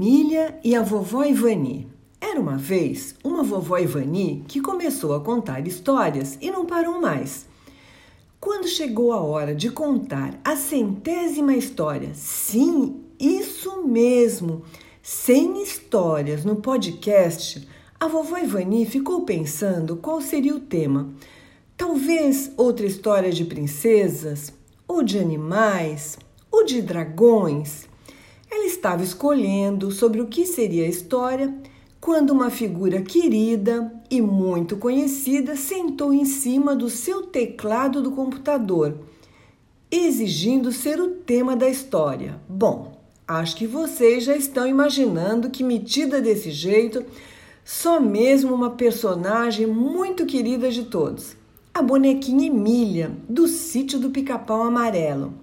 Emília e a vovó Ivani. Era uma vez uma vovó Ivani que começou a contar histórias e não parou mais. Quando chegou a hora de contar a centésima história, sim, isso mesmo, 100 histórias no podcast, a vovó Ivani ficou pensando qual seria o tema. Talvez outra história de princesas, ou de animais, ou de dragões. Ela estava escolhendo sobre o que seria a história quando uma figura querida e muito conhecida sentou em cima do seu teclado do computador, exigindo ser o tema da história. Bom, acho que vocês já estão imaginando que metida desse jeito, só mesmo uma personagem muito querida de todos, a bonequinha Emília, do sítio do Pica-Pau Amarelo.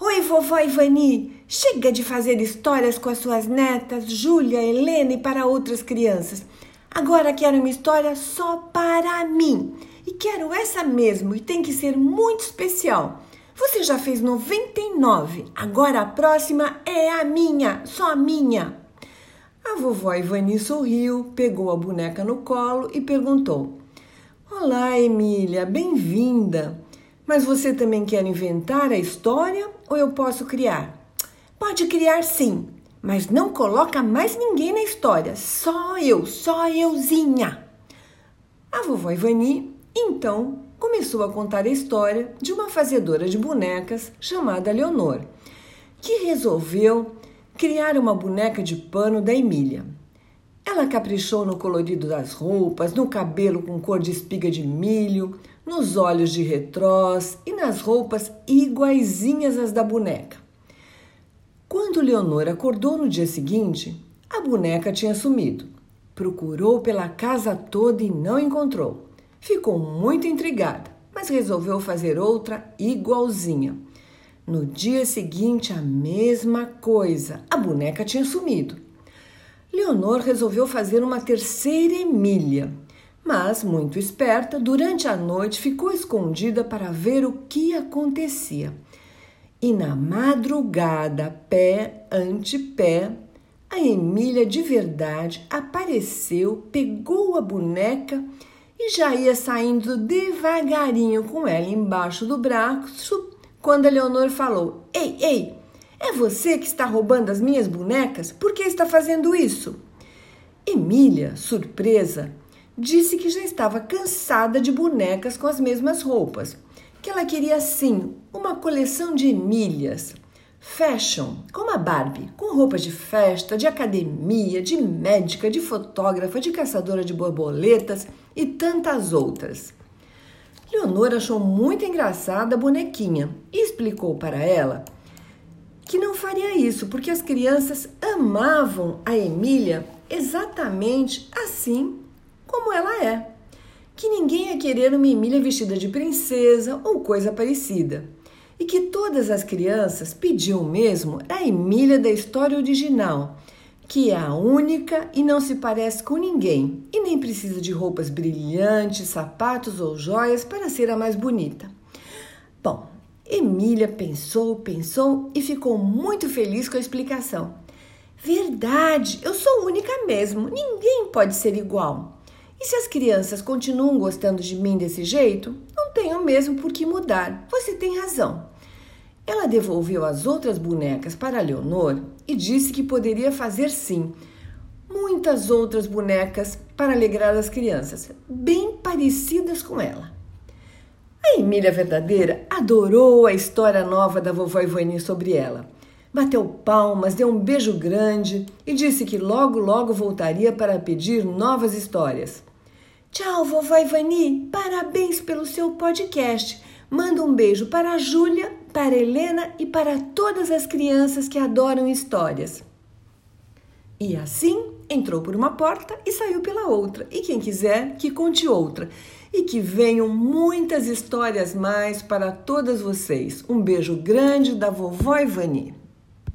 Oi, vovó Ivani! Chega de fazer histórias com as suas netas, Júlia, Helena e para outras crianças. Agora quero uma história só para mim. E quero essa mesmo, e tem que ser muito especial. Você já fez 99, agora a próxima é a minha, só a minha. A vovó Ivani sorriu, pegou a boneca no colo e perguntou: Olá, Emília, bem-vinda. Mas você também quer inventar a história ou eu posso criar? Pode criar sim, mas não coloca mais ninguém na história, só eu, só euzinha. A vovó Ivani então começou a contar a história de uma fazedora de bonecas chamada Leonor, que resolveu criar uma boneca de pano da Emília. Ela caprichou no colorido das roupas, no cabelo com cor de espiga de milho, nos olhos de retrós e nas roupas iguaizinhas às da boneca. Quando Leonor acordou no dia seguinte, a boneca tinha sumido. Procurou pela casa toda e não encontrou. Ficou muito intrigada, mas resolveu fazer outra igualzinha. No dia seguinte, a mesma coisa. A boneca tinha sumido. Leonor resolveu fazer uma terceira Emília mas, muito esperta, durante a noite ficou escondida para ver o que acontecia. E na madrugada, pé ante pé, a Emília de verdade apareceu, pegou a boneca e já ia saindo devagarinho com ela embaixo do braço quando a Leonor falou: Ei, ei, é você que está roubando as minhas bonecas? Por que está fazendo isso? Emília, surpresa, disse que já estava cansada de bonecas com as mesmas roupas, que ela queria sim uma coleção de Emílias, fashion, como a Barbie, com roupas de festa, de academia, de médica, de fotógrafa, de caçadora de borboletas e tantas outras. Leonor achou muito engraçada a bonequinha e explicou para ela que não faria isso porque as crianças amavam a Emília exatamente assim como ela é. Que ninguém ia querer uma Emília vestida de princesa ou coisa parecida. E que todas as crianças pediam mesmo a Emília da história original, que é a única e não se parece com ninguém, e nem precisa de roupas brilhantes, sapatos ou joias para ser a mais bonita. Bom, Emília pensou, pensou e ficou muito feliz com a explicação. Verdade, eu sou única mesmo, ninguém pode ser igual. E se as crianças continuam gostando de mim desse jeito, não tenho mesmo por que mudar. Você tem razão. Ela devolveu as outras bonecas para Leonor e disse que poderia fazer sim muitas outras bonecas para alegrar as crianças, bem parecidas com ela. A Emília Verdadeira adorou a história nova da vovó Ivani sobre ela. Bateu palmas, deu um beijo grande e disse que logo, logo voltaria para pedir novas histórias. Tchau, vovó Ivani. Parabéns pelo seu podcast. Manda um beijo para a Júlia, para a Helena e para todas as crianças que adoram histórias. E assim entrou por uma porta e saiu pela outra. E quem quiser que conte outra. E que venham muitas histórias mais para todas vocês. Um beijo grande da vovó Ivani.